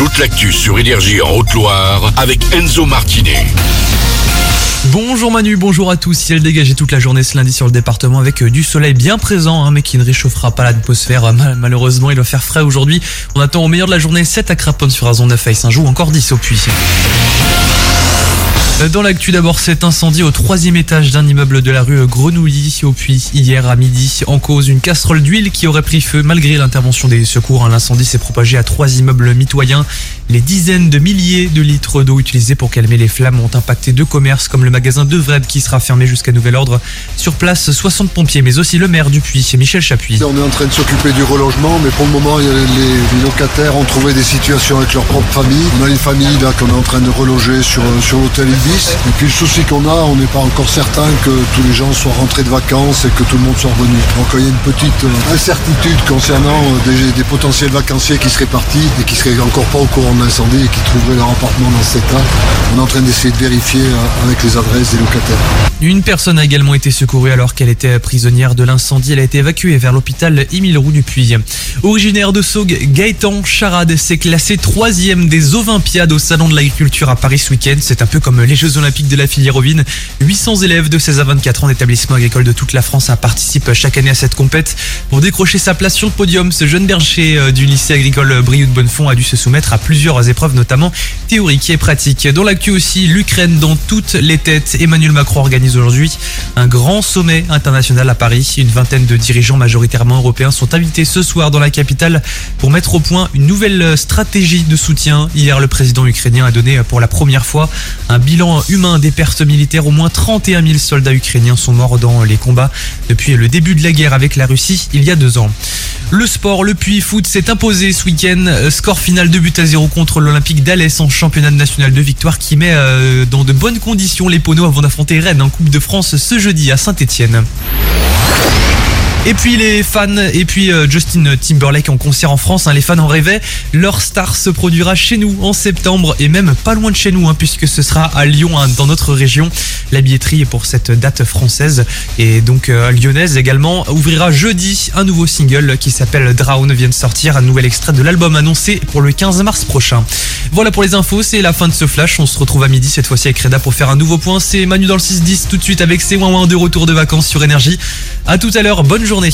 Toute l'actu sur Énergie en Haute-Loire avec Enzo Martinet. Bonjour Manu, bonjour à tous. Ciel dégagé toute la journée ce lundi sur le département avec euh, du soleil bien présent, hein, mais qui ne réchauffera pas l'atmosphère. Euh, mal- Malheureusement, il va faire frais aujourd'hui. On attend au meilleur de la journée 7 à Craponne sur Azon 9 à Saint-Jou, encore 10 au puits. Dans l'actu d'abord, cet incendie au troisième étage d'un immeuble de la rue Grenouilly au Puy hier à midi. En cause, une casserole d'huile qui aurait pris feu malgré l'intervention des secours. L'incendie s'est propagé à trois immeubles mitoyens. Les dizaines de milliers de litres d'eau utilisés pour calmer les flammes ont impacté deux commerces comme le magasin de Vred qui sera fermé jusqu'à nouvel ordre. Sur place, 60 pompiers, mais aussi le maire du Puy, Michel Chapuis. On est en train de s'occuper du relogement, mais pour le moment, les locataires ont trouvé des situations avec leur propre famille. On a une famille là qu'on est en train de reloger sur, sur l'hôtel Ibis. Et puis le souci qu'on a, on n'est pas encore certain que tous les gens soient rentrés de vacances et que tout le monde soit revenu. Donc il y a une petite euh, incertitude concernant euh, des, des potentiels vacanciers qui seraient partis et qui seraient encore pas au courant l'incendie et qui trouveraient leur appartement dans cet état. On est en train d'essayer de vérifier euh, avec les adresses des locataires. Une personne a également été secourue alors qu'elle était prisonnière de l'incendie. Elle a été évacuée vers l'hôpital Émile Roux du Puy. Originaire de Saugues, Gaëtan Charade s'est classé troisième des Olympiades au Salon de l'Agriculture à Paris ce week-end. C'est un peu comme les Jeux Olympiques de la filière ovine. 800 élèves de 16 à 24 ans d'établissements agricoles de toute la France participent chaque année à cette compète. Pour décrocher sa place sur le podium, ce jeune berger euh, du lycée agricole Briou de Bonnefond a dû se soumettre à plusieurs épreuves, notamment théoriques et pratiques. Dans l'actu aussi, l'Ukraine dans toutes les têtes. Emmanuel Macron organise aujourd'hui un grand sommet international à Paris. Une vingtaine de dirigeants majoritairement européens sont invités ce soir dans la capitale pour mettre au point une nouvelle stratégie de soutien. Hier, le président ukrainien a donné pour la première fois un bilan humain des pertes militaires. Au moins 31 000 soldats ukrainiens sont morts dans les combats depuis le début de la guerre avec la Russie il y a deux ans. Le sport, le Puy Foot s'est imposé ce week-end. Score final 2 buts à 0 contre l'Olympique d'Alès en championnat national de victoire qui met euh, dans de bonnes conditions les Poneaux avant d'affronter Rennes en Coupe de France ce jeudi à Saint-Etienne. Et puis les fans, et puis euh, Justin Timberlake en concert en France, hein, les fans en rêvaient. Leur star se produira chez nous en septembre et même pas loin de chez nous, hein, puisque ce sera à Lyon, hein, dans notre région. La billetterie pour cette date française et donc euh, lyonnaise également ouvrira jeudi un nouveau single qui s'appelle Drown vient de sortir, un nouvel extrait de l'album annoncé pour le 15 mars prochain. Voilà pour les infos, c'est la fin de ce flash. On se retrouve à midi cette fois-ci avec Reda pour faire un nouveau point. C'est Manu dans le 6-10 tout de suite avec ses 1 de retour de vacances sur énergie. A tout à l'heure, bonne journée.